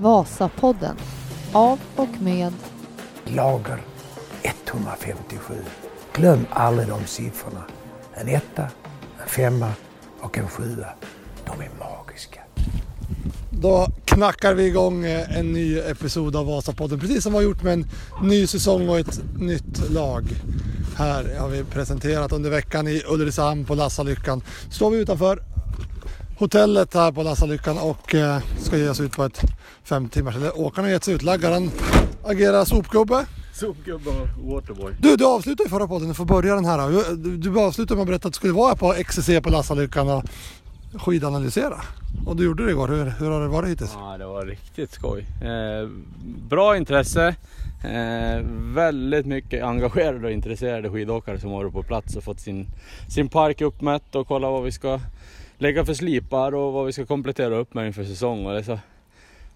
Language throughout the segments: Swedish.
Vasapodden. Av och med Lager 157. Glöm aldrig de siffrorna. En etta, en femma och en sjua. De är magiska. Då knackar vi igång eh, en ny episod av Vasapodden. Precis som vi har gjort med en ny säsong och ett nytt lag. Här har vi presenterat under veckan i Ulricehamn på Lassalyckan. Står vi utanför hotellet här på Lassalyckan och eh, ska ge oss ut på ett fem timmars... Eller åkarna har gett sig ut. Laggaren agerar sopgubbe. Sopgubbe och Waterboy. Du, du avslutade ju förra podden. Du får börja den här. Du, du avslutade med att berätta att du skulle vara på XCC på Lassalyckan och skidanalysera. Och du gjorde det igår. Hur, hur har det varit hittills? Ja, det var riktigt skoj. Eh, bra intresse. Eh, väldigt mycket engagerade och intresserade skidåkare som varit på plats och fått sin, sin park uppmätt och kolla vad vi ska lägga för slipar och vad vi ska komplettera upp med inför säsong. Och det är så,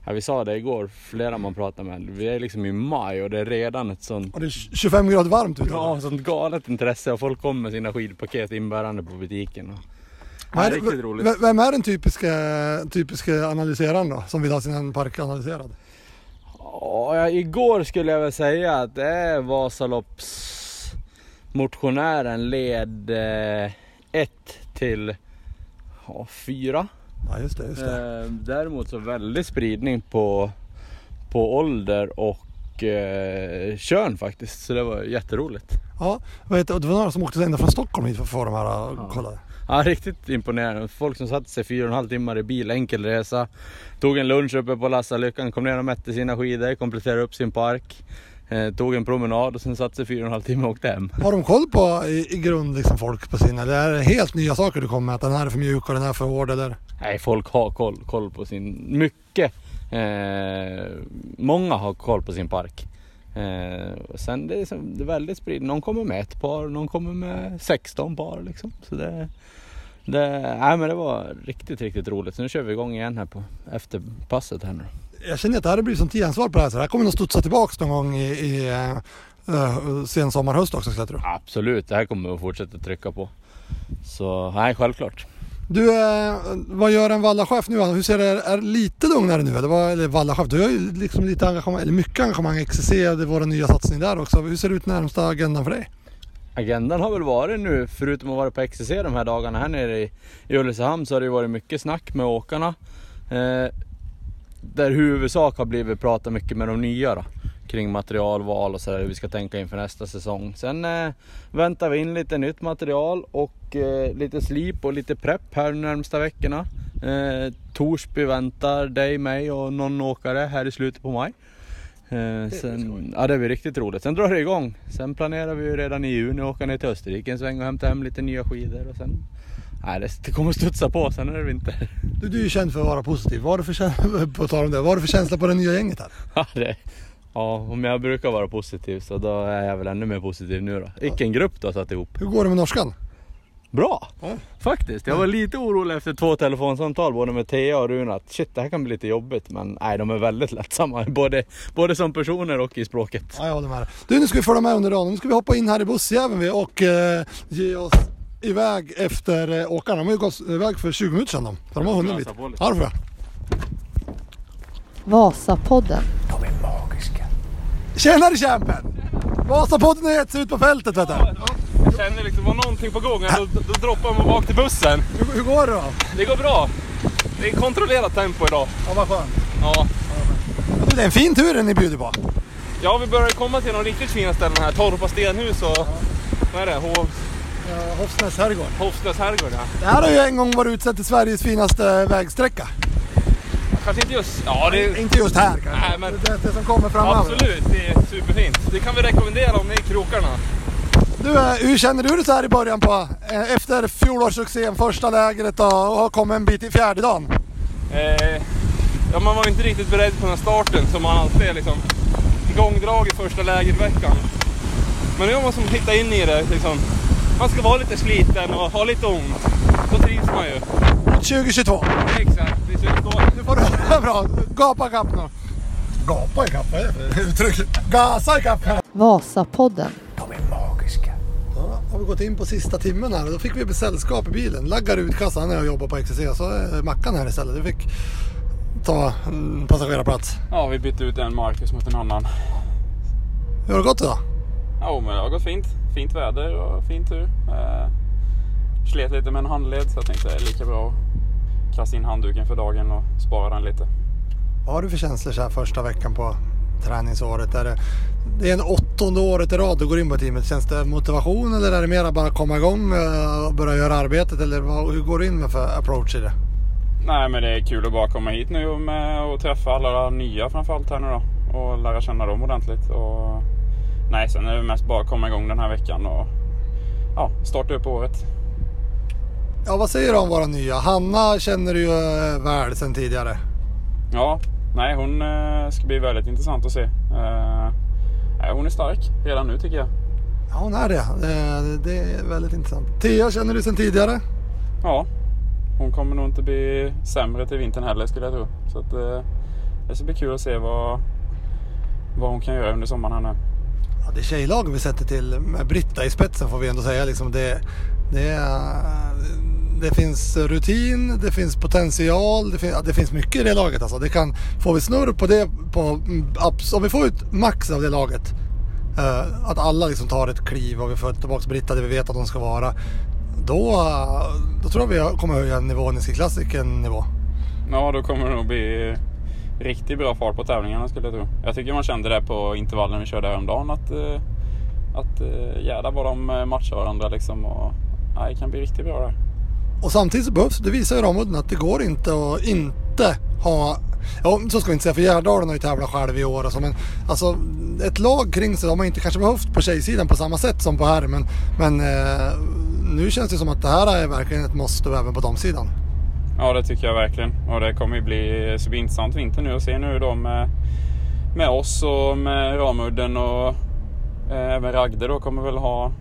ja, vi sa det igår, flera man pratade med. Vi är liksom i maj och det är redan ett sånt Och det är 25 grader varmt ute. Ja, sånt galet intresse och folk kommer med sina skidpaket inbärande på butiken. Och, är det- riktigt roligt. Vem är den typiska, typiska analyseraren då? Som vill ha sin park analyserad? Ja, igår skulle jag väl säga att det är Vasalopps motionären led 1 till ja, 4. Ja just det, just det. Eh, däremot så väldigt spridning på, på ålder och eh, kön faktiskt. Så det var jätteroligt. Ja, och det var några som åkte ända från Stockholm hit för att få de här och Ja. kolla. Ja, riktigt imponerande. Folk som satte sig fyra och en halv timmar i bil, enkel resa. Tog en lunch uppe på Lassalyckan, kom ner och mätte sina skidor, kompletterade upp sin park. Eh, tog en promenad och sen satte sig fyra och en halv timme och åkte hem. Har de koll på i, i grund liksom folk på sin eller är det helt nya saker du kommer med? Att den här är för mjuk och den här är för hård eller? Nej, folk har koll, koll på sin... Mycket. Eh, många har koll på sin park. Eh, sen det är, det är väldigt spritt. Någon kommer med ett par, någon kommer med 16 par liksom. Så det, det, nej, men det var riktigt, riktigt roligt. Så nu kör vi igång igen här på efter passet här nu. Jag känner att det här blir som ansvar på det här så det här kommer nog studsa tillbaks någon gång i, i uh, sen sommar, höst också skulle jag tro. Absolut, det här kommer vi att fortsätta trycka på. Så nej, självklart. Du, eh, vad gör en vallachef nu? Hur ser det Är det lite lugnare nu? Eller, vad, eller vallachef, du har ju liksom lite engagemang, eller mycket engagemang i XCC, det är vår nya satsning där också. Hur ser det ut närmsta agendan för dig? Agendan har väl varit nu, förutom att vara på XCC de här dagarna här nere i, i Ulricehamn så har det ju varit mycket snack med åkarna. Eh, där huvudsak har blivit prata mycket med de nya då, kring materialval och sådär, hur vi ska tänka inför nästa säsong. Sen eh, väntar vi in lite nytt material och eh, lite slip och lite prepp här de närmsta veckorna. Eh, Torsby väntar dig, mig och någon åkare här i slutet på maj. Eh, sen, ja det blir riktigt roligt. Sen drar det igång. Sen planerar vi ju redan i juni åka ner till Österrike en sväng och hämta hem lite nya skidor och sen Nej, det, kommer studsa på, sen är det vinter. Du, du är ju känd för att vara positiv. Vad har du för, kä- på tal om det, vad har du för känsla på det nya gänget här? Ja, det, ja, om jag brukar vara positiv så då är jag väl ännu mer positiv nu då. Vilken grupp du har satt ihop. Hur går det med norskan? Bra! Ja. Faktiskt. Jag var lite orolig efter två telefonsamtal både med Thea och Rune att shit det här kan bli lite jobbigt men nej de är väldigt lättsamma både, både som personer och i språket. Ja, jag håller med. Du, nu ska vi följa med under dagen. Nu ska vi hoppa in här i bussjäveln och eh, ge oss iväg efter eh, åkarna. De har ju gått iväg för 20 minuter sedan de. Så de har hunnit lite. Ja, det får jag. Vasapodden. De är magiska. Tjenare kämpen! Vasapodden har gett sig ut på fältet vet du. Jag känner liksom var någonting på gång, då, då, droppar man bak till bussen. Hur, hur går det då? Det går bra. Det är kontrollerat tempo idag. Ja, vad skönt. Ja, det är en fin tur ni bjuder på. ja vi börjar komma till de riktigt fina ställen här. Torpa stenhus och vad är det? Hov, Uh, Hofsnäs herrgård. Hofsnäs herrgård ja. Det här har ju en gång varit utsett till Sveriges finaste vägsträcka. Kanske inte just... Ja, det. Inte just här kanske. Nej, men- Det är det som kommer framöver. Absolut, det är superfint. Det kan vi rekommendera om ni är i krokarna. Du, eh, hur känner du dig så här i början på, eh, efter fjolårssuccén, första lägret och har kommit en bit i fjärde dagen? Eh, ja, man var inte riktigt beredd på den här starten som man alltid är liksom igångdrag i första lägerveckan. Men nu har man som hittat in i det liksom. Man ska vara lite sliten och ha lite ont. Då trivs man ju. 2022. Exakt, det. Nu får du bra. Gapa ikapp nu. Gapa ikapp, vad är det för uttryck? Gasa ikapp. Vasapodden. De är magiska. Ja, har vi gått in på sista timmen här då fick vi sällskap i bilen. Laggar utkast, han är och jobbar på XCC, så är Mackan här istället. Vi fick ta en passagerarplats. Ja, vi bytte ut en Marcus mot en annan. Hur har det gått idag? Ja, men det har gått fint. Fint väder och fin tur. Eh, slet lite med en handled så jag tänkte det är lika bra att kasta in handduken för dagen och spara den lite. Vad har du för känslor så här första veckan på träningsåret? Är det, det är en åttonde året i rad du går in på teamet. Känns det motivation eller är det mer att bara komma igång eh, och börja göra arbetet? Eller vad, hur går du in med för approach i det? Nej, men det är kul att bara komma hit nu och, med, och träffa alla nya framförallt här nu då. Och lära känna dem ordentligt. Och, nej, sen är det mest bara att komma igång den här veckan och ja, starta upp året. Ja, vad säger du om våra nya? Hanna känner du ju eh, väl sedan tidigare. Ja, nej hon eh, ska bli väldigt intressant att se. Eh, hon är stark redan nu tycker jag. Ja, hon är det. Det är väldigt intressant. Tia känner du sedan tidigare. Ja, hon kommer nog inte bli sämre till vintern heller skulle jag tro. Så att, det ska bli kul att se vad, vad hon kan göra under sommaren här nu. Ja, det tjejlag vi sätter till med Britta i spetsen får vi ändå säga. Liksom det, det, det finns rutin, det finns potential, det, fin, det finns mycket i det laget. Alltså. Det kan, får vi snurr på det, på, mm, om vi får ut max av det laget. Eh, att alla liksom tar ett kliv och vi får tillbaka Britta där vi vet att hon ska vara. Då, då tror jag vi kommer höja nivån i Ski nivå. Ja, då kommer det nog bli riktigt bra fart på tävlingarna skulle jag tro. Jag tycker man kände det på intervallen vi körde häromdagen att, eh, att eh, jävlar vad de eh, matchar varandra liksom. Och, ja, det kan bli riktigt bra där. Och samtidigt så behövs, det visar ju Ramudden att det går inte att inte ha, ja så ska vi inte säga för Gärdalen har ju tävlat själv i år och så men alltså ett lag kring sig har man inte kanske behövt på tjejsidan på samma sätt som på herr men, men eh, nu känns det som att det här är verkligen ett måste även på damsidan. Ja, det tycker jag verkligen. Och det kommer ju bli så intressant vinter nu att se nu då med, med oss och med Ramudden och eh, även Ragde då kommer väl ha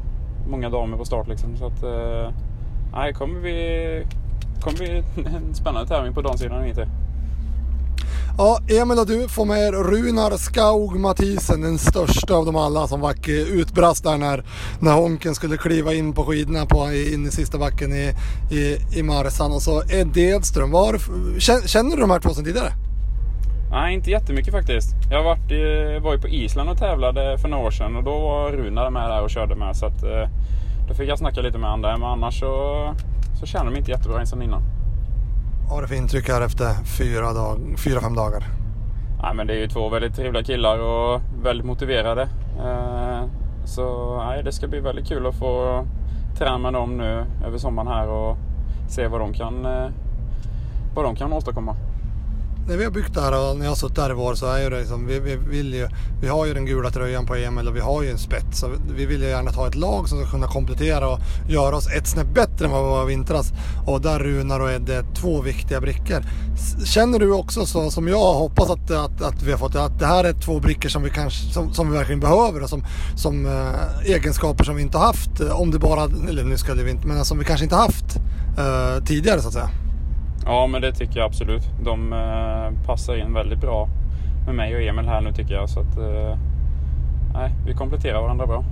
många damer på start liksom. Så att, eh, nej, det kommer bli, kommer bli en spännande tävling på damsidan inte. vinter. Ja, Emil och du får med er Runar Skaug Mathisen, den största av dem alla som vack utbrast där när, när Honken skulle kliva in på skidorna på, in i sista backen i, i, i Marsan. Och så Eddie Edström. Var, känner, du de här två sedan tidigare? Nej, inte jättemycket faktiskt. Jag har varit i, eh, var ju på Island och tävlade för några år sedan och då var Runar med där och körde med. Så att, eh, då fick jag snacka lite med honom där. Men annars så, så känner de inte jättebra ens sedan innan. Vad har du för intryck här efter fyra, dag, fyra fem dagar? Ja, men det är ju två väldigt trevliga killar och väldigt motiverade. Eh, så nej, det ska bli väldigt kul att få träna med dem nu över sommaren här och se vad de kan, eh, vad de kan åstadkomma. När vi har byggt det här och när jag har suttit här i vår så är ju det liksom, vi, vi, vill ju, vi har ju den gula tröjan på Emil och vi har ju en spets. Så vi vill ju gärna ta ett lag som ska kunna komplettera och göra oss ett snäpp bättre än vad vi var i vintras. Och där Runar och Edde är två viktiga brickor. Känner du också så som jag hoppas att, att, att vi har fått, att det här är två brickor som vi, kanske, som, som vi verkligen behöver och som, som eh, egenskaper som vi inte har haft. Eh, om det bara, eller nu skulle vi inte, men som vi kanske inte haft eh, tidigare så att säga. Ja, men det tycker jag absolut. De eh, passar in väldigt bra med mig och Emil här nu tycker jag. Så att, eh, nej, vi kompletterar varandra bra.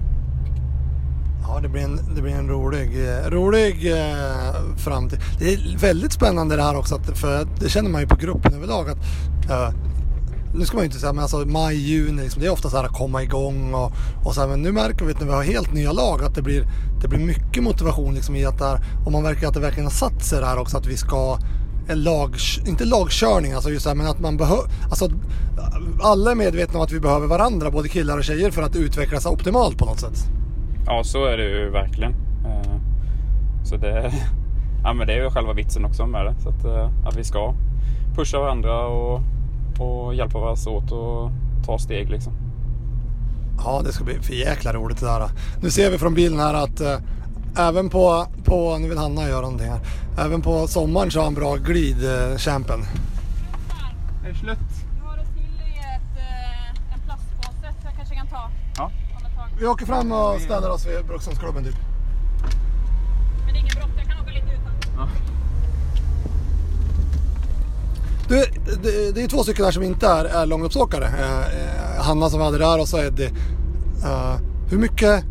Ja, det blir en, det blir en rolig, eh, rolig eh, framtid. Det är väldigt spännande det här också, att, för det känner man ju på gruppen överlag att eh, nu ska man ju inte säga, men alltså maj, juni, liksom, det är ofta så här att komma igång och, och så här, men nu märker vi att när vi har helt nya lag att det blir, det blir mycket motivation liksom i att det här, och man verkar att det verkligen har satt sig där också att vi ska en lag, inte lagkörning, alltså just så här, men att man behöver, alltså att alla är medvetna om att vi behöver varandra, både killar och tjejer, för att utvecklas optimalt på något sätt. Ja, så är det ju verkligen. Eh, så det, ja, men det är ju själva vitsen också med det. Så att, eh, att vi ska pusha varandra och, och hjälpa varandra åt och ta steg liksom. Ja, det ska bli för jäkla roligt det där. Nu ser vi från bilen här att eh, även på, på, nu vill Hanna göra någonting här. Även på sommaren så har han bra glid, eh. Är det slut? Du har det till i ett, eh, en plastpåse så jag kanske kan ta Ja. Vi åker fram och ställer oss vid Brukshundsklubben typ. Men det är ingen brått, jag kan åka lite utan. Du, det, det är två stycken här som inte är, är långloppsåkare. Eh, eh, Hanna som vi hade där och så Eddie. Eh, hur, mycket,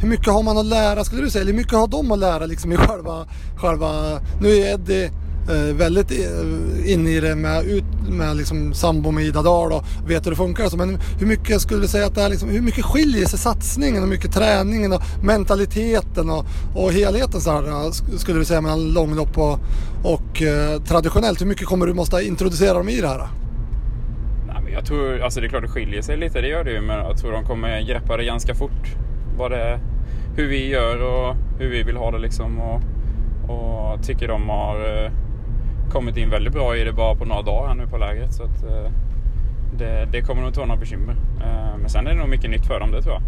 hur mycket har man att lära skulle du säga? Eller hur mycket har de att lära liksom i själva, själva nu är Eddie Eh, väldigt eh, inne i det med, ut, med liksom sambo med Ida Dahl och vet hur det funkar. och Så, men hur mycket skulle du säga att det är liksom, hur mycket skiljer sig satsningen och mycket träningen och mentaliteten och, och helheten så här, eh, skulle du säga mellan långlopp och, och eh, traditionellt? Hur mycket kommer du måste introducera dem i det här? Nej, men jag tror, alltså det är klart det skiljer sig lite, det gör det ju. Men jag tror de kommer greppa det ganska fort. Vad det, hur vi gör och hur vi vill ha det liksom. Och, och tycker de har kommit in väldigt bra i det bara på några dagar här nu på lägret. Så att, eh, det, det kommer nog inte vara några bekymmer. Eh, men sen är det nog mycket nytt för dem, det tror jag.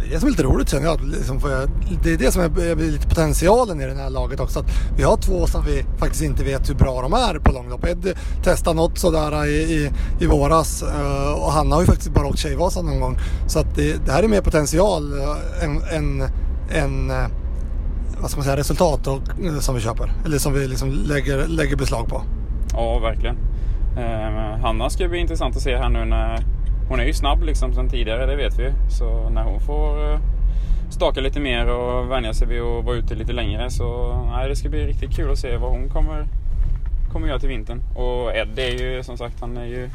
Det är det som är lite roligt känner jag. Liksom jag det är det som är, är lite potentialen i det här laget också. Att vi har två som vi faktiskt inte vet hur bra de är på långlopp. Ed testade något sådär i, i, i våras eh, och han har ju faktiskt bara åkt Tjejvasan någon gång. Så att det, det här är mer potential eh, än, än, än eh, vad ska man säga, resultat och, eh, som vi köper. Eller som vi liksom lägger, lägger beslag på. Ja, verkligen. Eh, Hanna ska bli intressant att se här nu när hon är ju snabb liksom sen tidigare, det vet vi ju. Så när hon får eh, staka lite mer och vänja sig vid att vara ute lite längre så nej, det ska bli riktigt kul att se vad hon kommer, kommer göra till vintern. Och Ed är ju som sagt, han är ju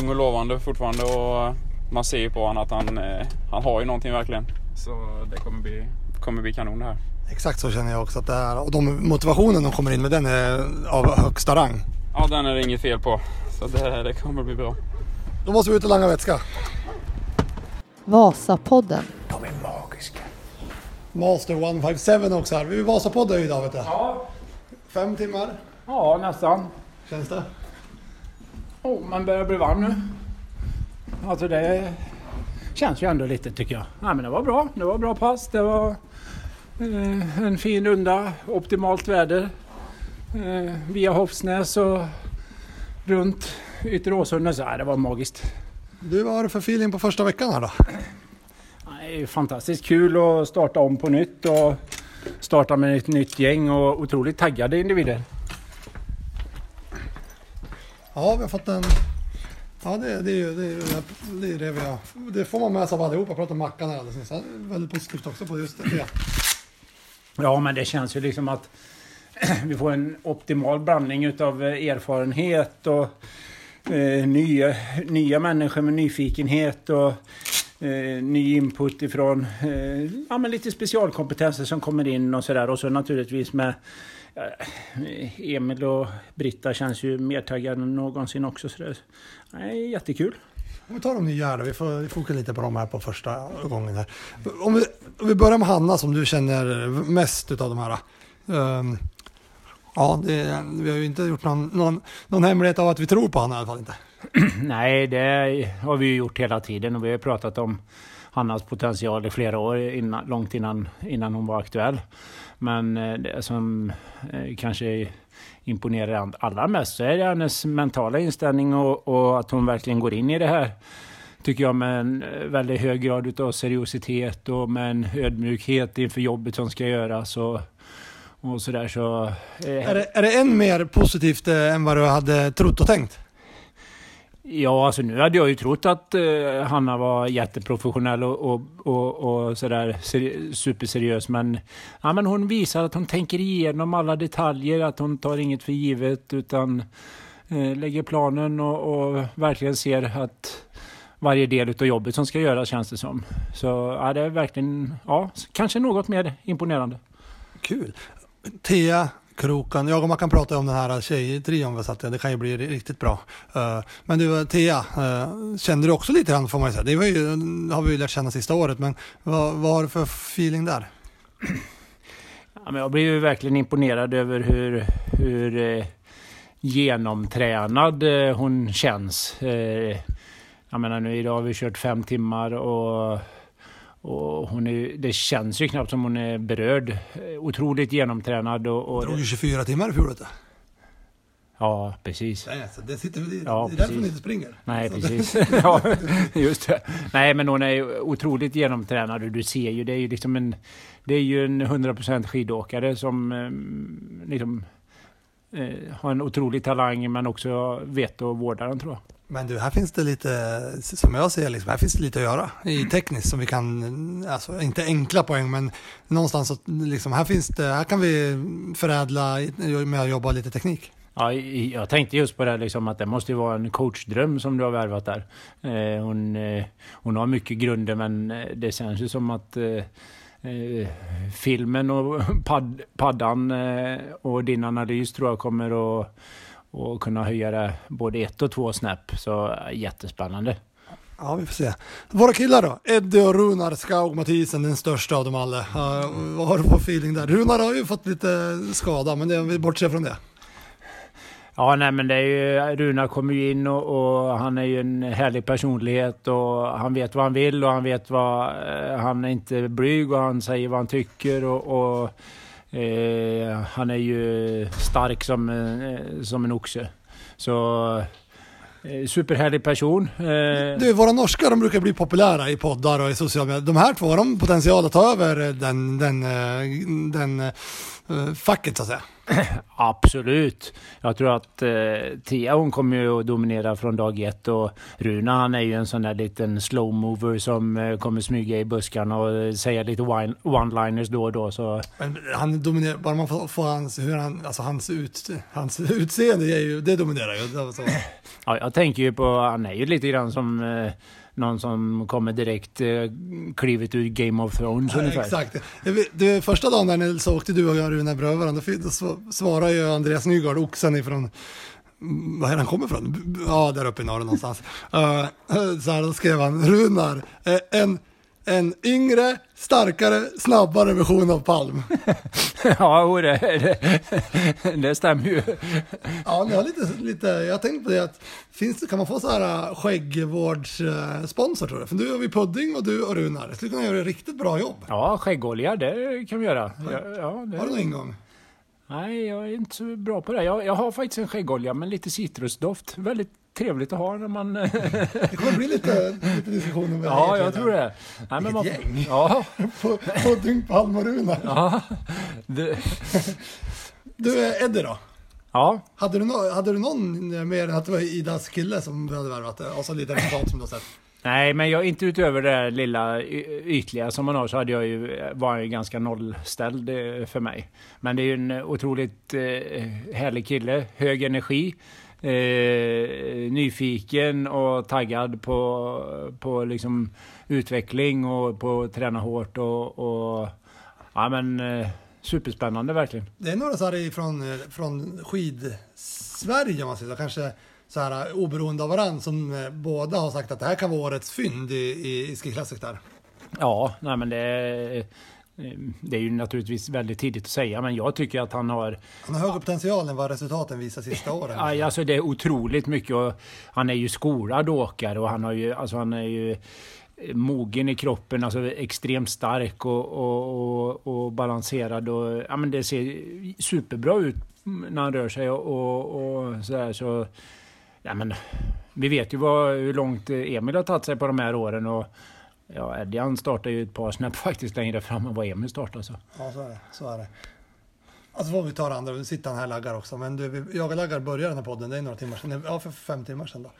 ung och lovande fortfarande och man ser ju på honom att han, eh, han har ju någonting verkligen. Så det kommer bli, kommer bli kanon det här. Exakt så känner jag också att det är. Och de motivationen de kommer in med den är av högsta rang. Ja, den är det inget fel på. Så det, det kommer bli bra. Då måste vi ut och langa vätska. Vasapodden. De är magiska. Master 157 också här. Vi Vasapoddar ju idag vet du. Ja, Fem timmar. ja nästan. Känns det? Oh, man börjar bli varm nu. Alltså det känns ju ändå lite tycker jag. Nej, men det var bra. Det var bra pass. Det var en fin runda. Optimalt väder. Eh, via Hofsnäs och runt Yttre Åsunda. Så, det var magiskt. Du, vad har du för feeling på första veckan här då? Nej, fantastiskt kul att starta om på nytt och starta med ett nytt gäng och otroligt taggade individer. Ja, vi har fått en... Ja, det, det är ju det, är, det, är det vi har. Det får man med sig av allihopa. Jag pratade om Mackan här alldeles nyss. Det är Väldigt positivt också på just det. Ja, men det känns ju liksom att vi får en optimal blandning utav eh, erfarenhet och eh, nya, nya människor med nyfikenhet och eh, ny input ifrån eh, ja, men lite specialkompetenser som kommer in och sådär. Och så naturligtvis med eh, Emil och Britta känns ju mer taggade än någonsin också. Så det är jättekul. Om vi tar de nya här då. Vi får fokusera lite på dem här på första gången här. Om vi, om vi börjar med Hanna som du känner mest utav de här. Um, ja, det, vi har ju inte gjort någon, någon, någon hemlighet av att vi tror på Hanna i alla fall inte. Nej, det har vi ju gjort hela tiden och vi har pratat om Hannas potential i flera år, innan, långt innan, innan hon var aktuell. Men eh, det som eh, kanske imponerar allra mest så är det hennes mentala inställning och, och att hon verkligen går in i det här. Tycker jag med en eh, väldigt hög grad av seriositet och med en ödmjukhet inför jobbet som ska göras. Och, och sådär så... eh, Är det, är det än mer positivt eh, än vad du hade trott och tänkt? Ja, alltså nu hade jag ju trott att eh, Hanna var jätteprofessionell och, och, och, och sådär seri- superseriös. Men, ja, men hon visar att hon tänker igenom alla detaljer, att hon tar inget för givet utan eh, lägger planen och, och verkligen ser att varje del av jobbet som ska göras känns det som. Så ja, det är verkligen, ja, kanske något mer imponerande. Kul. Thea Krokan, jag och man kan prata om den här tjejtrion vi satt i, det kan ju bli riktigt bra. Eh, men du eh, Thea, eh, kände du också lite grann får man ju säga. Det var ju, har vi ju lärt känna sista året, men vad, vad har du för feeling där? Ja, men jag blir ju verkligen imponerad över hur, hur genomtränad hon känns. Jag menar nu idag har vi kört fem timmar och, och hon är, det känns ju knappt som hon är berörd. Eh, Otroligt genomtränad och... och drog ju 24 timmar i fjol ja, precis. Nej, så det, sitter, det, Ja, det är därför precis. ni inte springer. Nej, Så precis. ja, just det. Nej, men hon är otroligt genomtränad och du ser ju, det är ju liksom en... Det är ju en 100% skidåkare som eh, liksom eh, har en otrolig talang men också vet att vårda den tror jag. Men du, här finns det lite, som jag ser liksom, här finns det lite att göra i tekniskt som vi kan, alltså inte enkla poäng, men någonstans så, liksom, här finns det, här kan vi förädla med att jobba lite teknik. Ja, jag tänkte just på det liksom att det måste ju vara en coachdröm som du har värvat där. Eh, hon, eh, hon har mycket grunder men eh, det känns ju som att eh, eh, filmen och pad, paddan eh, och din analys tror jag kommer att och kunna höja det både ett och två snäpp. Så jättespännande. Ja, vi får se. Våra killar då? Eddie och Runar Skaug Mathisen, den största av dem alla. Uh, vad har du för feeling där? Runar har ju fått lite skada, men det, vi bortser från det. Ja, nej men det är ju, Runar kommer ju in och, och han är ju en härlig personlighet och han vet vad han vill och han vet vad, eh, han är inte blyg och han säger vad han tycker och, och eh, han är ju stark som, eh, som en oxe. Så eh, superhärlig person. Eh. Du, våra norska de brukar bli populära i poddar och i sociala medier. De här två har de potential att ta över den, den, eh, den, den facket så att säga. Absolut. Jag tror att eh, Tia hon kommer ju att dominera från dag ett och Runa han är ju en sån där liten slow mover som eh, kommer smyga i buskarna och säga lite one-liners då och då. Så Men han dominerar, bara man får, får hans, hur han, alltså hans, ut, hans utseende, är ju, det dominerar ju. Ja, jag tänker ju på, han är ju lite grann som eh, någon som kommer direkt eh, klivet ur Game of Thrones Ja, ungefär. exakt. Vet- Det första dagen där ni- så åkte du och jag Rune bredvid varandra. Då sv- svarade ju Andreas Nygård, oxen ifrån, mm, var är han kommer ifrån? Ja, där uppe i norr någonstans. Eh, så här, då skrev han, Runar, eh, en, en yngre, starkare, snabbare version av Palm. ja, det, det, det stämmer ju. Ja, ni har lite, lite, jag har tänkt på det att, finns det, kan man få så här skäggvårdssponsor tror du? För du har vi pudding och du och Runar. Det skulle kunna göra ett riktigt bra jobb. Ja, skäggolja, det kan vi göra. Ja, ja, det, Har du någon ingång? Nej, jag är inte så bra på det. Jag, jag har faktiskt en skäggolja med lite citrusdoft. Väldigt trevligt att ha när man... Det kommer bli lite, lite diskussion om ja, jag tror det. Nej, men man, gäng. Ja, Pudding, Palm och Runar. ja, det, Du, Eddie då? ja. Hade du, no hade du någon mer än att det var Idas kille som du hade värvat? Och så lite resultat som du har sett. Nej, men jag, inte utöver det där lilla ytliga som man har så hade jag ju, var jag ju ganska nollställd eh, för mig. Men det är ju en otroligt eh, härlig kille, hög energi. Eh, nyfiken och taggad på, på liksom utveckling och på att träna hårt och, och ja men eh, superspännande verkligen. Det är några så här ifrån, eh, från skid-Sverige om man säger så. Kanske så här eh, oberoende av varandra som eh, båda har sagt att det här kan vara årets fynd i, i, i Ski Classic där. Ja, nej men det, det är ju naturligtvis väldigt tidigt att säga men jag tycker att han har Han har högre potential än vad resultaten visar sista åren. Aj, alltså det är otroligt mycket och han är ju skolad åkare och han, har ju, alltså han är ju mogen i kroppen, alltså extremt stark och, och, och, och balanserad. Och, ja, men det ser superbra ut när han rör sig och, och, och sådär. Så, ja, men, vi vet ju vad, hur långt Emil har tagit sig på de här åren. Och, ja, Eddie han startar ju ett par snäpp faktiskt längre fram än vad Emil startar. Så. Ja, så är det. Så är det. Alltså får vi ta det andra, nu sitter han här och laggar också. Men du, jag och laggar började den här podden, det är några timmar sedan. Ja, för fem timmar sedan då.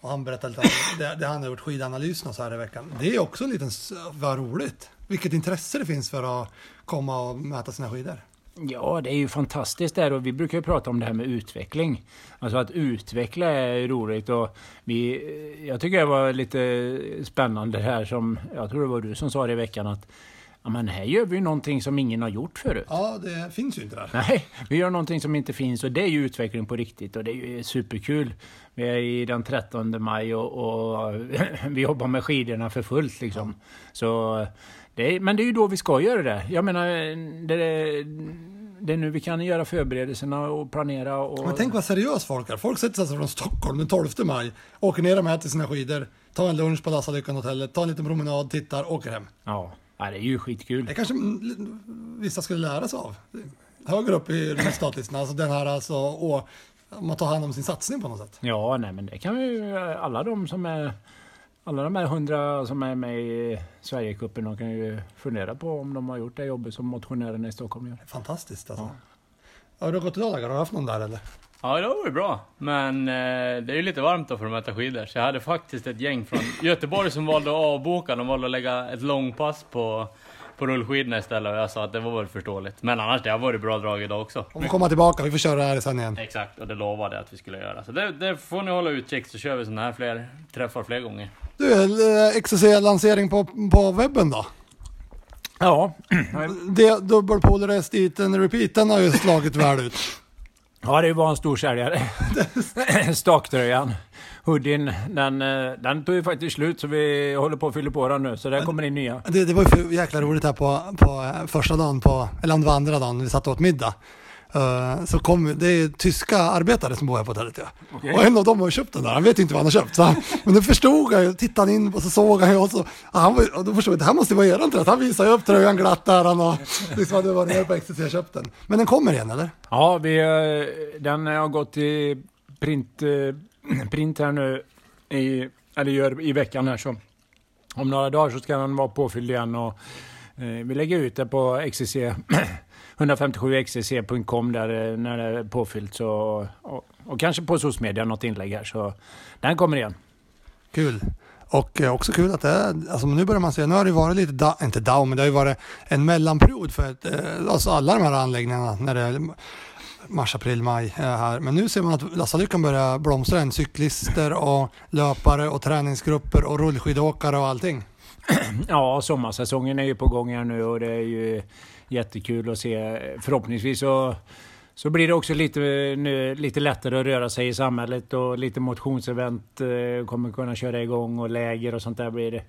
Och han berättade lite om det, det han har gjort skidanalysen och så här i veckan. Det är också en liten, vad roligt. Vilket intresse det finns för att komma och mäta sina skidor. Ja, det är ju fantastiskt där och vi brukar ju prata om det här med utveckling. Alltså att utveckla är roligt och vi, jag tycker det var lite spännande här som, jag tror det var du som sa det i veckan att ja, men här gör vi ju någonting som ingen har gjort förut. Ja, det finns ju inte där. Nej, vi gör någonting som inte finns och det är ju utveckling på riktigt och det är ju superkul. Vi är i den 13 maj och, och vi jobbar med skidorna för fullt liksom. Så det är, men det är ju då vi ska göra det. Jag menar, det, det är nu vi kan göra förberedelserna och planera och... Men tänk vad seriös folk är. Folk sätter sig från Stockholm den 12 maj, åker ner och mäter sina skidor, tar en lunch på Lassalyckan-hotellet, tar en liten promenad, tittar, åker hem. Ja, ja, det är ju skitkul. Det kanske vissa skulle lära sig av. Högre upp i startlistan, alltså den här alltså, och, man tar hand om sin satsning på något sätt. Ja, nej men det kan ju, alla de som är alla de här hundra som är med i Sverigecupen, de kan ju fundera på om de har gjort det jobbet som motionärerna i Stockholm gör. Fantastiskt alltså. Ja. Har du gått idag Laggar? Har du haft någon där eller? Ja, det var ju bra. Men eh, det är ju lite varmt då för att möta skidor. Så jag hade faktiskt ett gäng från Göteborg som valde att avboka. De valde att lägga ett långpass på, på rullskidorna istället. Och jag sa att det var väl förståeligt. Men annars, det har varit bra drag idag också. Om vi kommer tillbaka, vi får köra det här sen igen. Exakt, och det lovade jag att vi skulle göra. Så det, det får ni hålla utkik så kör vi sådana här fler träffar fler gånger. Du, eh, XCC-lansering på, på webben då? Ja, Det dubbelpolarest eaten repeat, den har ju slagit väl ut. Ja det var en stor säljare. Staktröjan. Hoodien, den, eh, den tog ju faktiskt slut så vi håller på att fylla på den nu. Så där kommer in nya. Det, det var ju jäkla roligt här på, på eh, första dagen, på, eller om det var andra dagen, vi satt och åt middag. Eh, så kom, det är tyska arbetare som bor här på hotellet. Ja. Och en av dem har köpt den där, han vet inte vad han har köpt. Så han, men då förstod han ju, tittade in och så såg han och, så, han var, och då förstod jag, det här måste vara eran tröja. Han visade upp tröjan glatt där han och liksom hade varit nere på XTC och köpt den. Men den kommer igen eller? Ja, vi, eh, den har gått i print, eh, print här nu i, eller gör i veckan här så. Om några dagar så ska den vara påfylld igen och eh, vi lägger ut det på XCC 157xcc.com där eh, när det är påfyllt så och, och kanske på SOS-media något inlägg här så den kommer igen. Kul. Och eh, också kul att det är, alltså nu börjar man se, nu har det varit lite, da, inte down, men det har ju varit en mellanperiod för ett, eh, alltså alla de här anläggningarna när det är mars, april, maj här. Men nu ser man att Lassalyckan börjar blomstra än cyklister och löpare och träningsgrupper och rullskidåkare och allting. Ja, sommarsäsongen är ju på gång här nu och det är ju jättekul att se. Förhoppningsvis så, så blir det också lite, nu, lite lättare att röra sig i samhället och lite motionsevent eh, kommer kunna köra igång och läger och sånt där blir det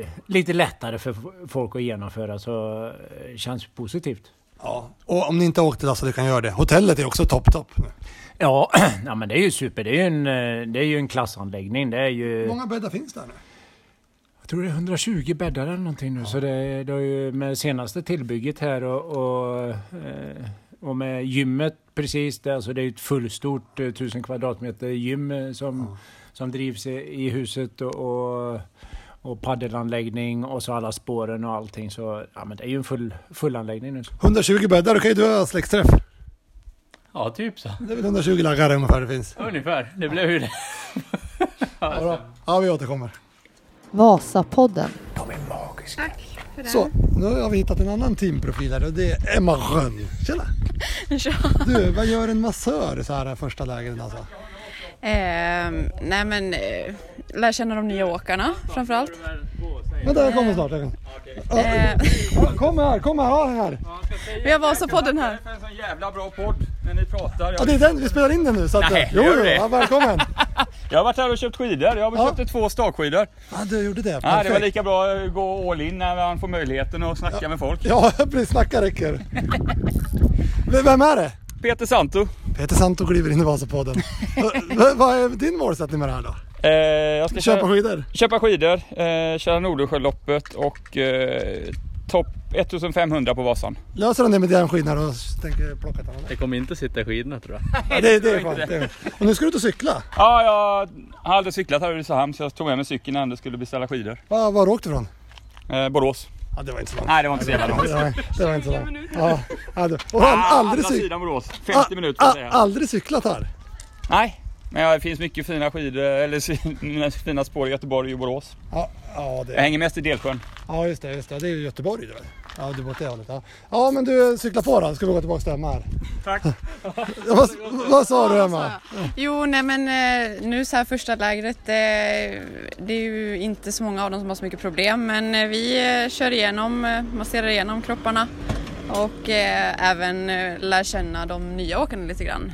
eh, lite lättare för folk att genomföra så eh, känns positivt. Ja. Och om ni inte har åkt till Lassalyckan, gör det. Hotellet är också topp, topp. Ja, ja, men det är ju super. Det är ju en, eh, det är ju en klassanläggning. Det är ju... Hur många bäddar finns där nu? Tror det är 120 bäddar eller någonting nu. Så det, det har ju med senaste tillbygget här och, och, eh, och med gymmet precis där. Så det är ett fullstort eh, 1000 kvadratmeter gym eh, som, som drivs i, i huset och, och, och paddelanläggning och så alla spåren och allting. Så ja, men det är ju en full, full anläggning nu. 120 bäddar, då kan ju du ha släktträff. Ja, typ så. Det är väl 120 laggare ungefär det finns. Ungefär. Det blev ju det. Ja, ja vi återkommer. Vasapodden. De är magiska. Så, nu har vi hittat en annan teamprofil här och det är Emma Rönn. Tjena! Du, vad gör en massör så här första läget alltså? Ehm, nej men, eh, lär känna de nya åkarna framförallt. Vänta, jag kommer snart. Eh, kom här, kom här, ja, här. vi har Vasapodden här. Det är en sån jävla bra podd när ni pratar. Ja, det är den, vi spelar in den nu. Så att, Nej, jo, jo, det? ja, välkommen. Jag har varit här och köpt skidor. Jag Ja. köpte två stakskidor. Ja, du gjorde det. Ja, det var lika bra att gå all in när man får möjligheten att snacka med folk. Ja, precis. Snacka räcker. Vem är det? Peter Santo. Peter Santo kliver in i Vasapodden. Vad är din målsättning med det här då? Eh, jag ska Köpa köra, skidor? köpa skidor, eh, köra Nordsjöloppet och eh, topp 1500 på Vasan. Löser han det med järnskidor och tänker plocka ett annat? Det kommer inte sitta i skidorna tror jag. Ja, det, det är skönt. Det är. Och nu ska du ut och cykla. Ja, jag har aldrig cyklat här i Ulricehamn så jag tog med mig cykeln när jag skulle beställa skidor. Var, var åkte du ifrån? Eh, Borås. Ja, det var inte så långt. Nej, det var inte så jävla långt. Det var, det var inte så långt. Ja, och han Ah, aldrig, andra cyk- sidan Borås. 50 a- minuter får jag a- säga. aldrig cyklat här. Nej, men ja, det finns mycket fina skidor, eller fina spår i Göteborg och Borås. Ja, ja, Jag det, hänger mest i Delsjön. ja just det, just det. Det är ju Göteborg det väl? Ja, du bor åt det hållet. Ja. ja, men du cykla på då. Ska vi gå tillbaka till Emma här. Tack. Vad, vad sa du Emma? Jo, nej men eh, nu så här första lägret, eh, det är ju inte så många av dem som har så mycket problem men eh, vi kör igenom, masserar igenom kropparna och även lär känna de nya åkarna lite grann.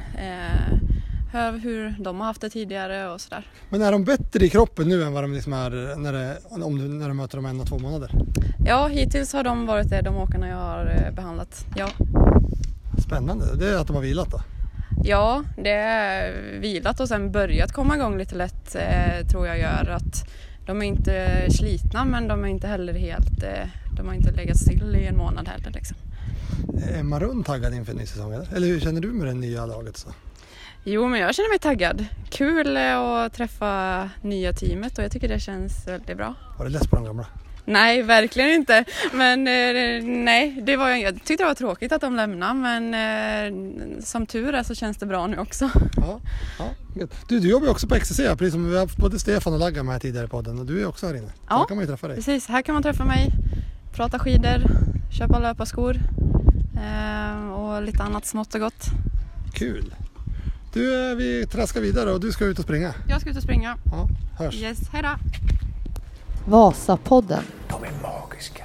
Eh, hör hur de har haft det tidigare och sådär. Men är de bättre i kroppen nu än vad de liksom är när, det, om du, när du möter dem en och två månader? Ja, hittills har de varit det, de åkarna jag har eh, behandlat. Ja. Spännande. Det är att de har vilat då. Ja, det är vilat och sen börjat komma igång lite lätt eh, tror jag gör att de är inte slitna men de är inte heller helt, eh, de har inte legat still i en månad heller liksom. Är Rönn taggad inför ny säsong eller? Eller hur känner du med det nya laget? Så? Jo, men jag känner mig taggad. Kul eh, att träffa nya teamet och jag tycker det känns väldigt bra. Var du less på de gamla? Nej, verkligen inte. Men eh, nej, det var, jag tyckte det var tråkigt att de lämnade men eh, som tur är så känns det bra nu också. Ja, ja. Du, du jobbar också på XCC, precis som vi har haft både Stefan och Lagga med tidigare i podden och du är också här inne. Så Ja. här kan man ju träffa dig. Precis, här kan man träffa mig, prata skidor, köpa löparskor och lite annat smått och gott. Kul! Du, eh, vi traskar vidare och du ska ut och springa. Jag ska ut och springa. Ja, hörs. Yes, hej då! Vasapodden. De är magiska.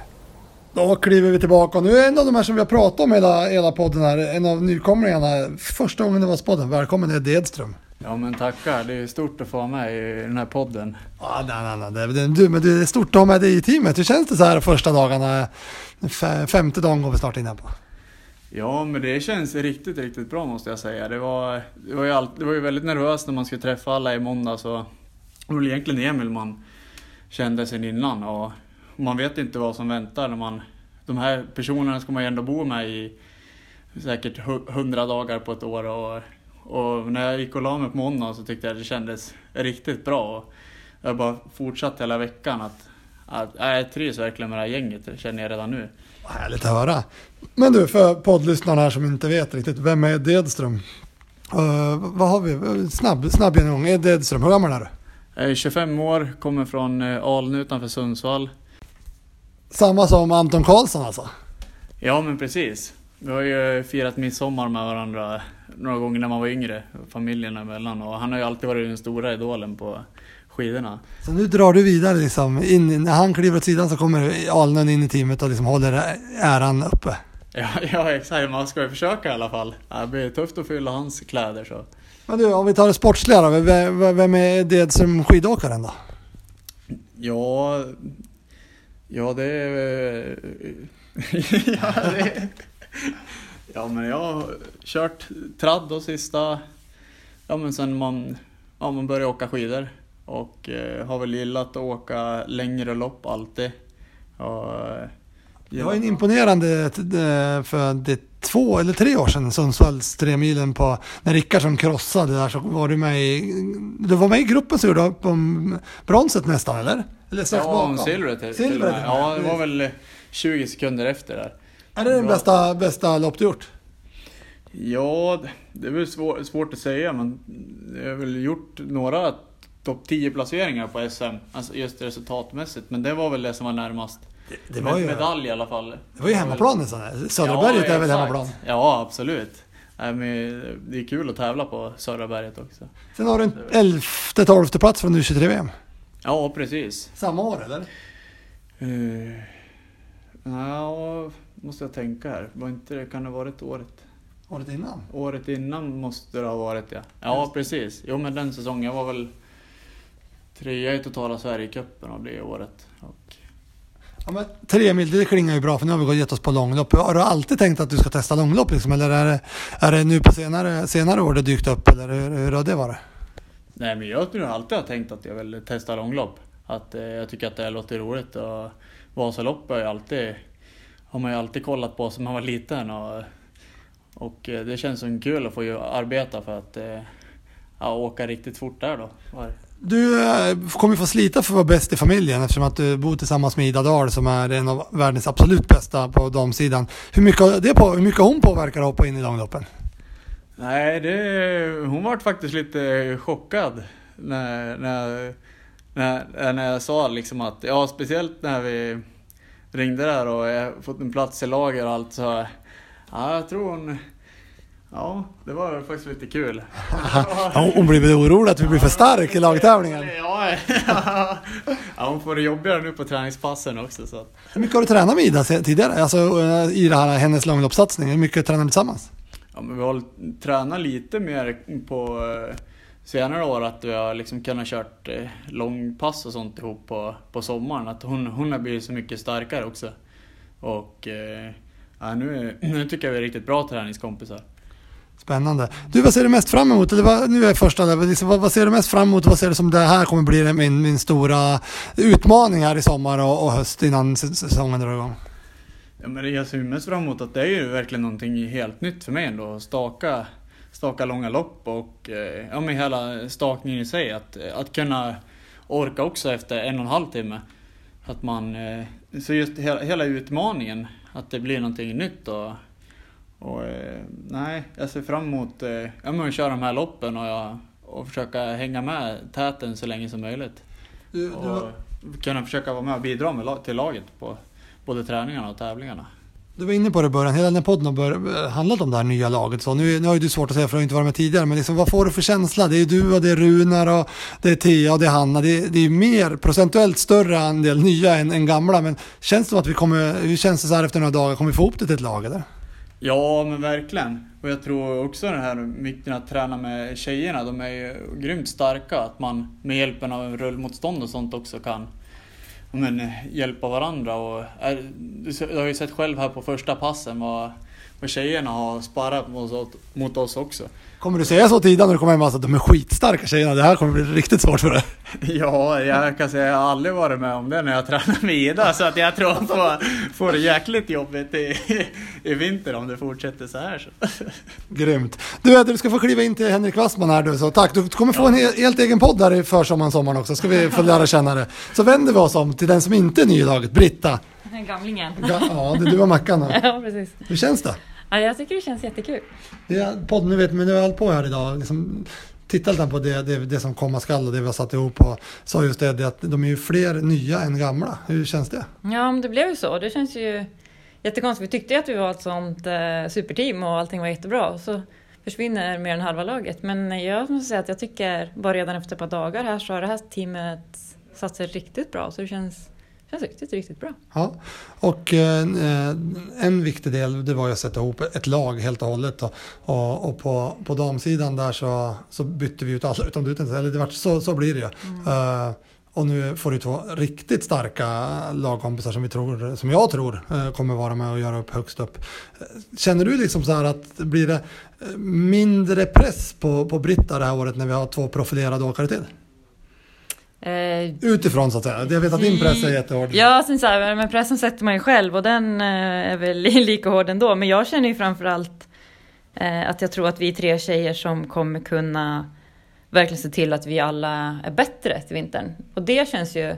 Då kliver vi tillbaka och nu är en av de här som vi har pratat om hela, hela podden här, en av nykomlingarna. Första gången det var podden. Välkommen Ed Edström. Ja men tackar, det är stort att få vara med i den här podden. Ja, nej, nej, nej. Det, du, men det är stort att ha med dig i teamet. Hur känns det så här första dagarna? Femte dagen går vi snart in på. Ja men det känns riktigt, riktigt bra måste jag säga. Det var, det var, ju, all, det var ju väldigt nervöst när man skulle träffa alla i måndags och det var väl egentligen Emil man kände sen innan och man vet inte vad som väntar när man... De här personerna ska man ju ändå bo med i säkert hundra dagar på ett år och, och när jag gick och la mig på måndag så tyckte jag det kändes riktigt bra. Och jag har bara fortsatt hela veckan att, att jag trivs verkligen med det här gänget, det känner jag redan nu. Vad Härligt att höra. Men du, för poddlyssnarna här som inte vet riktigt, vem är Ed Edström? Uh, vad har vi? Snabb, snabb genomgång. Ed Edström, hur gammal är du? Jag är 25 år, kommer från eh, Alnö utanför Sundsvall. Samma som Anton Karlsson alltså? Ja men precis. Vi har ju firat midsommar med varandra några gånger när man var yngre, familjen emellan. Och han har ju alltid varit den stora idolen på skidorna. Så nu drar du vidare liksom. In, när han kliver åt sidan så kommer Alnön in i teamet och liksom håller äran uppe. Ja, ja exakt, man ska ju försöka i alla fall. Det blir tufft att fylla hans kläder så. Men du, om vi tar det sportsliga då. Vem, är Ed Edström skidåkaren då? Ja, ja det är... ja, det ja men jag har kört tradd då sista... Ja men sen man, ja, man började åka skidor. Och eh, har väl gillat att åka längre lopp alltid. Och, eh, Det var en imponerande eh, för det två eller tre år sedan Sundsvalls tremilen på när Rickardsson krossade där så var du med i, du var med i gruppen så gjorde upp om bronset nästan eller? Eller strax Ja, bakom? om silvret Silvret. Ja, det var väl 20 sekunder efter där. Är det den Bra. bästa, bästa lopp du gjort? Ja, det är väl svår, svårt att säga men jag har väl gjort några topp 10 placeringar på SM, alltså just resultatmässigt. Men det var väl det som var närmast. Det var ju, Medalj i alla fall. det var ju hemmaplan nästan. Söderberget är väl hemmaplan? Ja, absolut. Det är kul att tävla på Södra berget också. Sen har du en elfte, tolfte plats från U23-VM. Ja, precis. Samma år eller? Uh, ja, måste jag tänka här. Var inte det, kan det ha varit året? Året innan? Året innan måste det ha varit ja. Ja, precis. Jo, men den säsongen. Var väl trea i totala Sverigecupen av det året. Och, Ja, men tre mil, det klingar ju bra för nu har vi gett oss på långlopp. Har du alltid tänkt att du ska testa långlopp liksom? Eller är det, är det nu på senare, senare år det dykt upp? Eller hur, hur har det varit? nej, men jag tror jag alltid har tänkt att jag vill testa långlopp. Att eh, jag tycker att det låter roligt och Vasalopp har, jag alltid, har man ju alltid kollat på som man var liten. Och, och eh, det känns som kul att få arbeta för att eh, ja, åka riktigt fort där då. Du eh, kommer få slita för att vara bäst i familjen eftersom att du bor tillsammans med Ida Dahl som är en av världens absolut bästa på damsidan. Hur mycket, har det på, hur mycket hon påverkar att hoppa in i långloppen? Nej, det, hon var faktiskt lite chockad när, när, när, när jag sa liksom att, ja speciellt när vi ringde där och jag fått en plats i lager och allt så, ja jag tror hon, ja det var faktiskt lite kul. Ja, hon blir orolig att vi blir för stark i lagtävlingen. Ja, ja, hon får det jobbigare nu på träningspassen också så. Hur mycket har du tränat med Ida tidigare? Alltså eh, i det här, hennes långloppssatsning? Hur mycket tränar ni tillsammans? Ja, men vi har tränat lite mer på eh, senare år att vi har liksom kunnat kört eh, långpass och sånt ihop på, på sommaren. Att hon, hon har blivit så mycket starkare också. Och ja, nu, nu tycker jag vi är riktigt bra träningskompisar. Spännande. Du, vad ser du mest fram emot? Eller vad, nu är första där, liksom, vad, vad ser du mest fram emot? Vad ser du som det här kommer bli min, min stora utmaning här i sommar och, och höst innan säsongen drar igång? Ja, men jag ser mest fram emot att det är ju verkligen någonting helt nytt för mig ändå. Staka, staka långa lopp och eh, ja, men hela stakningen i sig. Att, eh, att kunna orka också efter en och en halv timme. Att man, eh, så just hela, hela utmaningen, att det blir någonting nytt och, och eh, nej, jag ser fram emot eh, ja, men att köra de här loppen och, jag, och försöka hänga med täten så länge som möjligt. Du, du, Och kunna försöka vara med och bidra med, till laget på både träningarna och tävlingarna. du var inne på det i början, hela den här podden har handlat om det här nya laget. Så nu, nu har ju du svårt att säga för att du inte varit med tidigare, men liksom, vad får du för känsla? Det är ju du och det är Runar och det är Thea och det är Hanna. Det, är- det är ju mer procentuellt större andel nya än, än gamla. Men känns det som att vi kommer, hur känns det så här efter några dagar? Kommer vi få ihop det till ett lag eller? Ja, men verkligen. Och jag tror också den här vikten att träna med tjejerna, de är ju grymt starka. Att man med hjälpen av rullmotstånd och sånt också kan men, hjälpa varandra. Och eh, är, du har ju sett själv här på första passen vad, vad tjejerna har sparrat mot, mot oss också. Kommer du säga så till Ida när du kommer hem? Alltså, de är skitstarka tjejerna, det här kommer bli riktigt svårt för dig. Ja, jag kan säga att jag har aldrig varit med om det när jag tränar med Ida. Så att jag tror att får, får det jäkligt jobbigt i, i vinter om det fortsätter så här. Så. Grymt. Du, du ska få kliva in till Henrik Wassman här du, så tack. Du kommer få en he- helt egen podd där i försommaren, sommaren också, ska vi få lära känna det. Så vänder vi oss om till den som inte är ny i laget, Britta. Gamlingen. Ja, det är du och Mackan. Ja, precis. Hur känns det? Ja, jag tycker det känns jättekul. Det är podd, nu vet men du har hållit på här idag. Liksom, titta lite på det, det, det som komma skall och det vi har satt ihop och sa just det, det att de är ju fler nya än gamla. Hur känns det? Ja, men det blev ju så. Det känns ju jättekonstigt. Vi tyckte ju att vi var ett sånt eh, superteam och allting var jättebra. Så försvinner mer än halva laget. Men jag måste säga att jag tycker bara redan efter ett par dagar här så har det här teamet satt sig riktigt bra. Så det känns, känns riktigt, riktigt bra. Ja, och eh, en viktig del det var ju att sätta ihop ett lag helt och hållet. Och, och, och på, på damsidan där så, så bytte vi ut alla utom du, eller det var, så, så blir det ju. Eh, och nu får du två riktigt starka lagkompisar som, vi tror, som jag tror eh, kommer vara med och göra upp högst upp. Känner du liksom så här att blir det eh, mindre press på, på Britta det här året när vi har två profilerade åkare till? Eh, Utifrån så att säga. Jag vet att din press är jättehård. Ja, sen så här, men pressen sätter man ju själv och den eh, är väl lika hård ändå. Men jag känner ju framförallt eh, att jag tror att vi är tre tjejer som kommer kunna verkligen se till att vi alla är bättre till vintern. Och det känns ju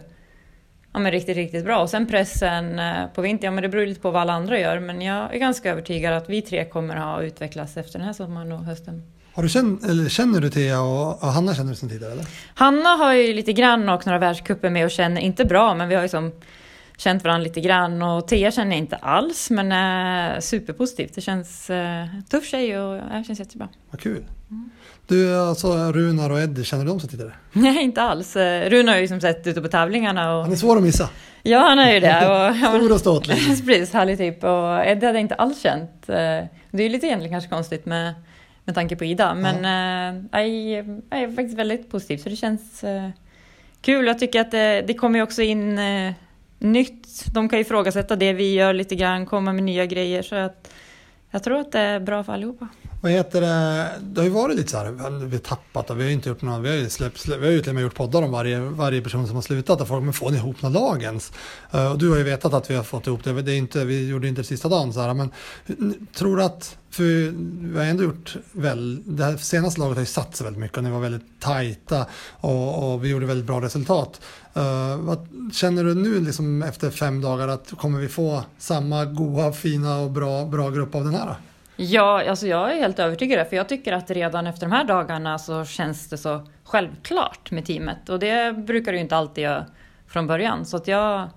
ja, men riktigt, riktigt bra. Och sen pressen på vintern, ja men det beror lite på vad alla andra gör. Men jag är ganska övertygad att vi tre kommer ha utvecklats efter den här sommaren och hösten. Har du känt, eller känner du Thea och, och Hanna känner du sen tidigare eller? Hanna har ju lite grann åkt några världscuper med och känner, inte bra, men vi har ju som känt varandra lite grann. Och Thea känner jag inte alls, men eh, superpositivt. Det känns eh, tuff tjej och det känns jättebra. Vad kul. Du, alltså Runar och Eddie, känner du dem sen tidigare? Nej, inte alls. Eh, Rune har ju som sett ute på tävlingarna och Han är svår att missa. ja, han är ju det. Och, Stor och ståtlig. Precis, härlig typ. Och Eddie hade jag inte alls känt. Eh, Det är ju lite egentligen kanske konstigt med, med tanke på Ida. Men eh, nej, jag är faktiskt väldigt positiv. Så det känns eh, kul. Jag tycker att det, det kommer också in eh, nytt. De kan ju ifrågasätta det vi gör lite grann, komma med nya grejer. Så att jag tror att det är bra för allihopa. Vad heter det? Det har ju varit lite så här, vi har tappat och vi har ju inte gjort någon, vi har ju släpp, släpp, vi har ju till och med gjort poddar om varje, varje person som har slutat och folk, men får ni ihop några lag ens? Eh, och du har ju vetat att vi har fått ihop det, det är inte, vi gjorde inte det sista dagen så här, men tror du att, för vi har ändå gjort väl, det här senaste laget har ju satt sig väldigt mycket och ni var väldigt tajta och, och vi gjorde väldigt bra resultat. Uh, vad känner du nu liksom efter fem dagar att kommer vi få samma goa, fina och bra, bra grupp av den här? Ja, alltså jag är helt övertygad för jag tycker att redan efter de här dagarna så känns det så självklart med teamet och det brukar det ju inte alltid göra från början. Så att jag,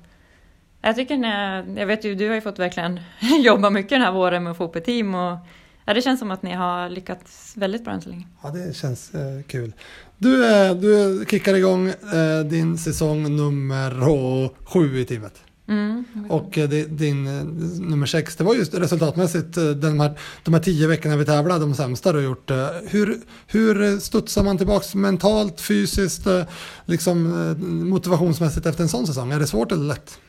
jag tycker, när, jag vet ju, du har ju fått verkligen jobba mycket den här våren med att få upp ett team och ja, det känns som att ni har lyckats väldigt bra än så länge. Ja, det känns eh, kul. Du, eh, du kickar igång eh, din säsong nummer sju i teamet. Mm. Och eh, det, din eh, nummer sex, det var just resultatmässigt eh, den här, de här tio veckorna vi tävlade, de sämsta du har gjort. Hur, hur studsar man tillbaks mentalt, fysiskt, liksom, motivationsmässigt efter en sån säsong? Är det svårt eller lätt?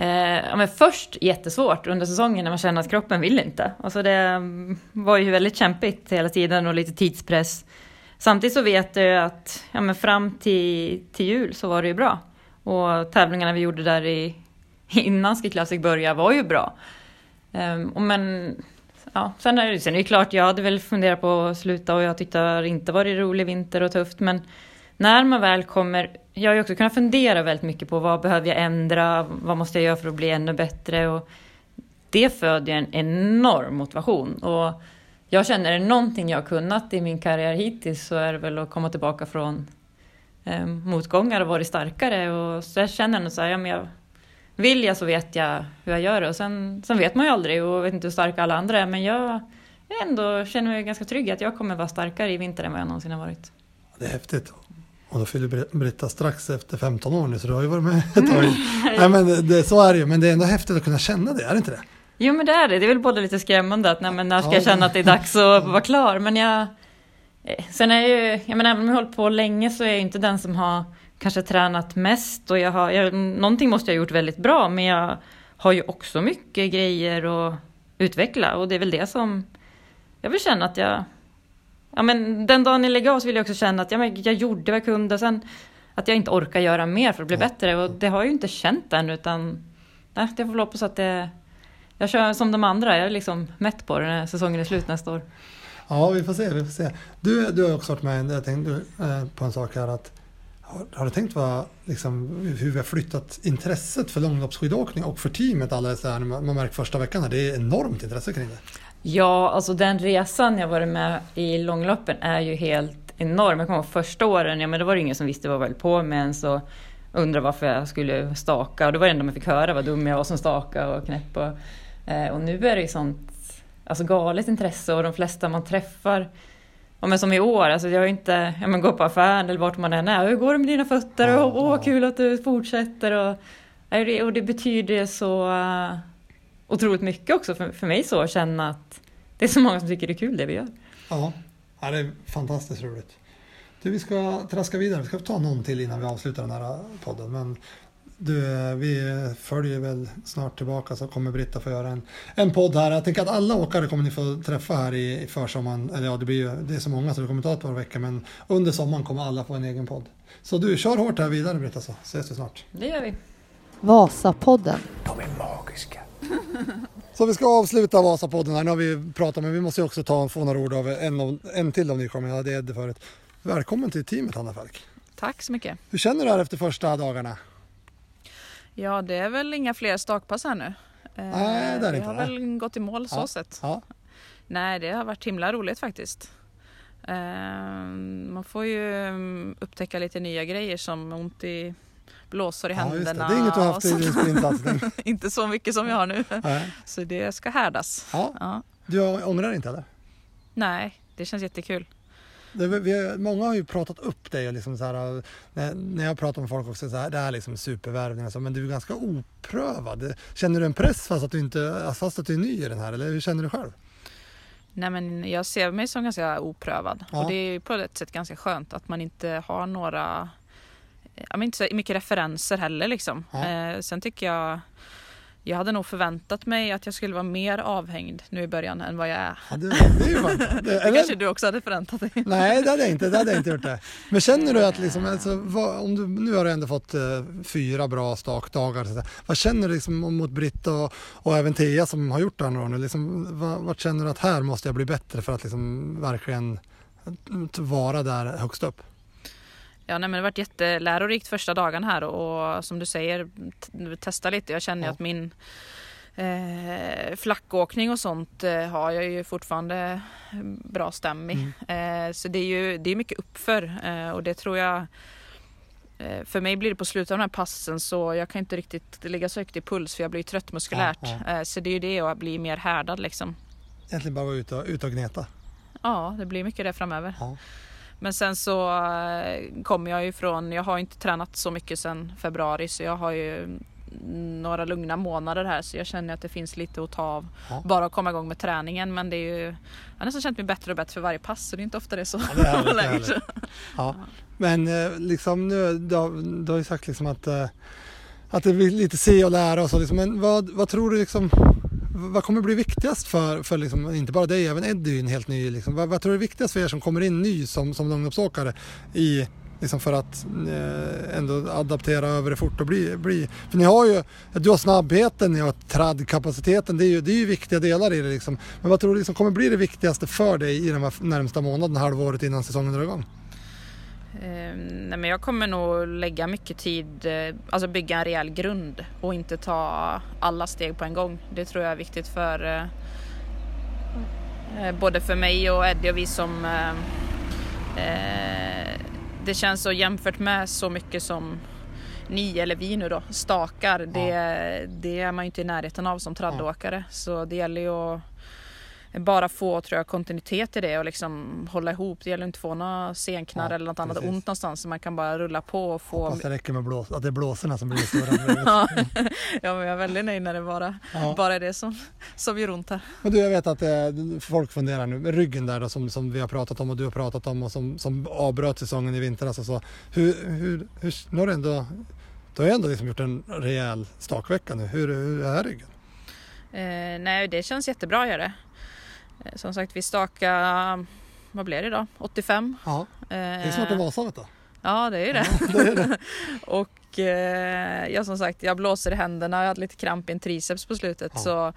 Eh, men först jättesvårt under säsongen när man känner att kroppen vill inte. Alltså det mm, var ju väldigt kämpigt hela tiden och lite tidspress. Samtidigt så vet jag att ja, men fram till, till jul så var det ju bra. Och tävlingarna vi gjorde där i, innan Ski Classic började var ju bra. Um, men ja, sen är, det, sen är det klart, jag hade väl funderat på att sluta och jag tyckte det inte varit rolig vinter och tufft. Men när man väl kommer, jag har ju också kunnat fundera väldigt mycket på vad behöver jag ändra, vad måste jag göra för att bli ännu bättre och det föder en enorm motivation och jag känner är det någonting jag har kunnat i min karriär hittills så är det väl att komma tillbaka från eh, motgångar och varit starkare och så jag känner nog så här, ja, men jag, vill jag så vet jag hur jag gör det och sen, sen vet man ju aldrig och vet inte hur starka alla andra är men jag, jag ändå känner mig ganska trygg att jag kommer vara starkare i vinter än vad jag någonsin har varit. Det är häftigt. Och då fyller Br- Britta strax efter 15 år nu så du har ju varit med ett tag. Nej men det, så är det ju, men det är ändå häftigt att kunna känna det, är det inte det? Jo men det är det, det är väl både lite skrämmande att nej, men när ska Ja. jag känna att det är dags att vara klar men jag eh, Sen är jag ju, jag menar även om jag har hållit på länge så är jag inte den som har kanske tränat mest och jag har, jag, någonting måste jag ha gjort väldigt bra men jag har ju också mycket grejer att utveckla och det är väl det som jag vill känna att jag Ja men den dagen jag lägger av så vill jag också känna att ja, men jag gjorde vad jag kunde sen att jag inte orkar göra mer för att bli bättre och det har jag ju inte känt än utan nej, jag får väl hoppas att det jag kör som de andra, jag är liksom mätt på det när säsongen är slut nästa år. Ja, vi får se, vi får se. Du, du har också varit med jag tänkte, eh, på en sak här att har, har du tänkt vad, liksom, hur vi har flyttat intresset för långloppsskidåkning och för teamet alldeles där, man man märker första veckan här, det är enormt intresse kring det. Ja, alltså den resan jag varit med i långloppen är ju helt enorm. Jag kommer ihåg första åren, ja men det var det ingen som visste vad jag höll på med ens så undrade varför jag skulle staka och det var det enda man fick höra vad dum jag var som staka och knäpp och, eh, och nu är det ju sånt alltså galet intresse och de flesta man träffar Ja, men som i år, alltså jag har inte, ja men gå på affären eller vart man än är. Hur går det med dina fötter? Och, åh, ja. kul att du fortsätter. Och, och det betyder så uh, otroligt mycket också för, för mig så att känna att det är så många som tycker det är kul det vi gör. Ja, ja det är fantastiskt roligt. Du, vi ska traska vidare, vi ska ta någon till innan vi avslutar den här podden. Men du, vi följer väl snart tillbaka så kommer Britta få göra en, en podd här. Jag tänker att alla åkare kommer ni få träffa här i, i försommaren. Eller ja, det blir ju, det är så många så det kommer ta ett par veckor. Men under sommaren kommer alla få en egen podd. Så du, kör hårt här vidare Britta så ses vi snart. Det gör vi. Vasapodden. De är magiska. Så vi ska avsluta Vasapodden här. Nu har vi pratat men vi måste ju också ta få några ord av en, av, en till av nykomlingarna. Jag hade Eddie förut. Välkommen till teamet Hanna Falk. Tack så mycket. Hur känner du här efter första dagarna? Ja, det är väl inga fler stakpass här nu. Eh, Nej, det är vi inte har det. väl gått i mål så Ja. sett. Ja. Nej, det har varit himla roligt faktiskt. Eh, man får ju mm, upptäcka lite nya grejer som ont i blåsor i Ja, just det. händerna. Det är inget du har haft i din sprintsatsning. inte så mycket som jag har nu. Nej. Så det ska härdas. Ja. Ja. Du ångrar inte eller? Nej, det känns jättekul. Det, vi, många har ju pratat upp dig och liksom så här, när, när jag pratar med folk också så här, det är liksom supervärvning och så, men du är ganska oprövad. Känner du en press fast att du inte, fast att du är ny i den här eller hur känner du själv? Nej, men jag ser mig som ganska oprövad. Ja. Och det är på ett sätt ganska skönt att man inte har några ja, men inte så mycket referenser heller liksom. Ja. Eh, sen tycker jag jag hade nog förväntat mig att jag skulle vara mer avhängd nu i början än vad jag är. Ja, det, det är. Det, Det eller- kanske du också hade förväntat dig. Nej, det hade jag inte. Det hade jag inte gjort det. Men känner du att liksom, alltså, vad, om du, nu har du ändå fått eh, fyra bra stakdagar. Så vad känner du liksom, om- mot Britta och, och även Thea som har gjort det här några år nu? Liksom, vad, vad känner du att här måste jag bli bättre för att liksom, verkligen vara där högst upp? Ja, nej, men det har varit jättelärorikt första dagen här och som du säger testa lite. Jag känner Ja. att min eh, flackåkning och sånt eh, har jag ju fortfarande bra stäm i. Eh, så det är ju det är mycket uppför eh, och det tror jag eh, för mig blir det på slutet av de här passen så jag kan inte riktigt ligga så högt i puls för jag blir trött muskulärt. Ja, Eh, Så det är ju det och att bli mer härdad liksom. Egentligen bara vara ute och, ut och gneta. Ja, det blir mycket det framöver. Ja. Men sen så eh, kommer jag ju från, jag har inte tränat så mycket sedan februari så jag har ju några lugna månader här så jag känner att det finns lite att ta av. Ja. Bara att komma igång med träningen men det är ju, jag har nästan känt mig bättre och bättre för varje pass så det är inte ofta det är så. det är härligt, det är läget. härligt. Ja. Men eh, liksom nu, du har, du har ju sagt liksom att, eh, att det blir lite se och lära och så. Liksom. Men vad, vad tror du liksom, vad kommer bli viktigast för, för liksom, inte bara dig, även Eddie är en helt ny. Liksom. Vad, vad tror du är viktigast för er som kommer in ny som, som långloppsåkare i, liksom för att eh, ändå adaptera över det fort och bli, bli... För ni har ju, du har snabbheten, ni har traddkapaciteten, det är ju, det är ju viktiga delar i det liksom. Men vad tror du liksom kommer bli det viktigaste för dig i de här närmsta månaderna, halvåret innan säsongen drar igång? Eh, nej men jag kommer nog lägga mycket tid, eh, alltså bygga en rejäl grund och inte ta alla steg på en gång. Det tror jag är viktigt för eh, eh både för mig och Eddie och vi som det känns så jämfört med så mycket som ni eller vi nu då stakar. Det, det är man ju inte i närheten av som traddåkare. Så det gäller ju att bara få tror jag, kontinuitet i det och liksom hålla ihop. Det gäller inte att få några senknarr Ja, eller något annat precis. ont någonstans. Så man kan bara rulla på och få... Hoppas det räcker med blås, att det är blåsorna som blir stora. ja, men jag är väldigt nöjd när det bara, Ja. bara är det som, som gör ont här. Men du, jag vet att eh, folk funderar nu med ryggen där då, som, som vi har pratat om och du har pratat om och som, som avbröt säsongen i vintras och så. Hur, hur, hur, nu har du ändå, du har ändå liksom gjort en rejäl stakvecka nu. Hur, hur är ryggen? Eh, nej, det känns jättebra gör det. Eh, som sagt, vi stakar, vad blir det idag? 85? Ja, det är snart en Vasa vet du. Ja, det är ju det. det, är det. och eh, jag som sagt, jag blåser i händerna. Jag hade lite kramp i en triceps på slutet. Ja. Så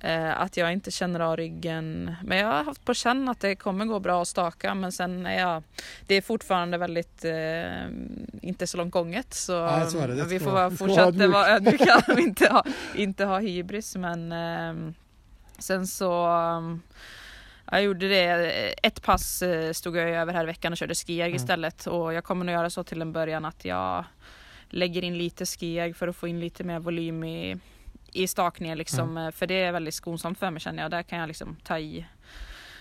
eh, att jag inte känner av ryggen. Men jag har haft på känn att det kommer gå bra att staka. Men sen är jag, det är fortfarande väldigt, eh, inte så långt gånget. Så, Nej, så det. Vi får vara- får vara ödmjuka och inte ha, inte ha hybris. Men eh, sen så um, jag gjorde det, ett pass eh, stod jag över här i veckan och körde skijärg Mm. istället och jag kommer nog göra så till en början att jag lägger in lite skijärg för att få in lite mer volym i, i stakningen liksom. Eh, För det är väldigt skonsamt för mig känner jag. Där kan jag liksom ta i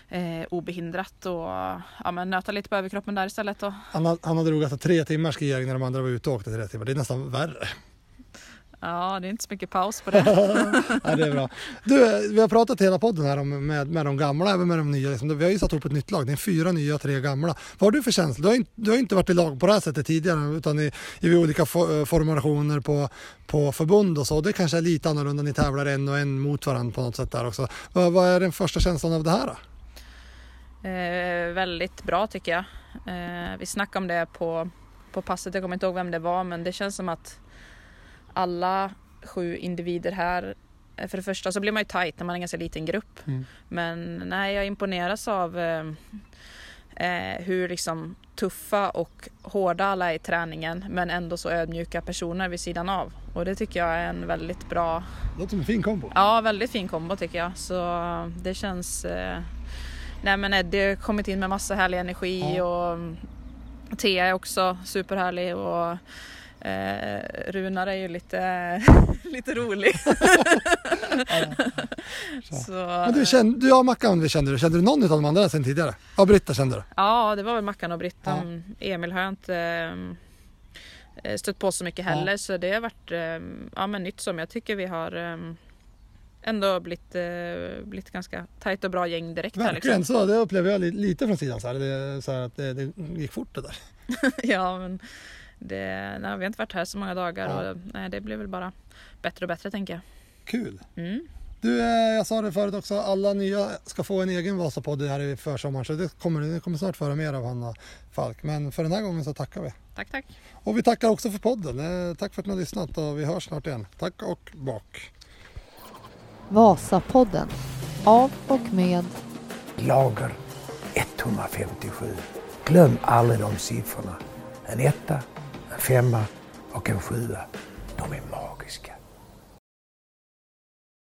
eh, obehindrat och ja, men nöta lite på överkroppen där istället. Och, Han, ha- han hade dragit alltså tre timmar skijägare när de andra var ute och åkte tre timmar. Det är nästan värre. Ja, det är inte så mycket paus på det. ja, det är bra. Du, vi har pratat hela podden här om, med, med de gamla, även med de nya. Liksom. Vi har ju satt ihop ett nytt lag. Det är fyra nya tre gamla. Vad har du för känsla? Du har, inte, du har inte varit i lag på det här sättet tidigare utan i, i olika fo- eh, formationer på, på förbund och så. Det kanske är lite annorlunda. Ni tävlar en och en mot varandra på något sätt där också. Vad, vad är den första känslan av det här? Då? Eh, väldigt bra tycker jag. Eh, vi snackade om det på, på passet, jag kommer inte ihåg vem det var men det känns som att alla sju individer här eh, för det första så blir man ju tight när man är en ganska liten grupp. Mm. Men nej, jag imponeras av eh, eh, hur liksom tuffa och hårda alla är i träningen men ändå så ödmjuka personer vid sidan av. Och det tycker jag är en väldigt bra låter som en fin kombo. Ja, väldigt fin kombo tycker jag. Så det känns... Eh... Nej men Eddie har kommit in med massa härlig energi Ja. och Thea är också superhärlig och eh, Runar är ju lite, lite rolig. så, Men du, kände, du och Mackan, kände du. Kände du någon av de andra sen tidigare? Ja, Britta kände du. Ja, det var väl Mackan och Britta. Ja. Emil har jag inte eh, stött på så mycket heller så det har varit eh, ja, men nytt som jag tycker vi har eh, ändå blivit, blivit ganska tajt och bra gäng direkt här Verkligen liksom. så. Det upplever jag li- lite från sidan. Så här. Det, så här att det, det gick fort det där. ja, men det, nej, vi har inte varit här så många dagar Ja. och nej, det blir väl bara bättre och bättre tänker jag. Kul. Mm. Du, eh, jag sa det förut också, alla nya ska få en egen Vasapodd här i försommaren så det kommer, det kommer snart föra mer av Hanna Falk. Men för den här gången så tackar vi. Tack, tack. Och vi tackar också för podden. Eh, Tack för att ni har lyssnat och vi hörs snart igen. Tack och bak. Vasapodden. Av och med Lager 157. Glöm aldrig de siffrorna. En etta, femma och en sjua. De är magiska.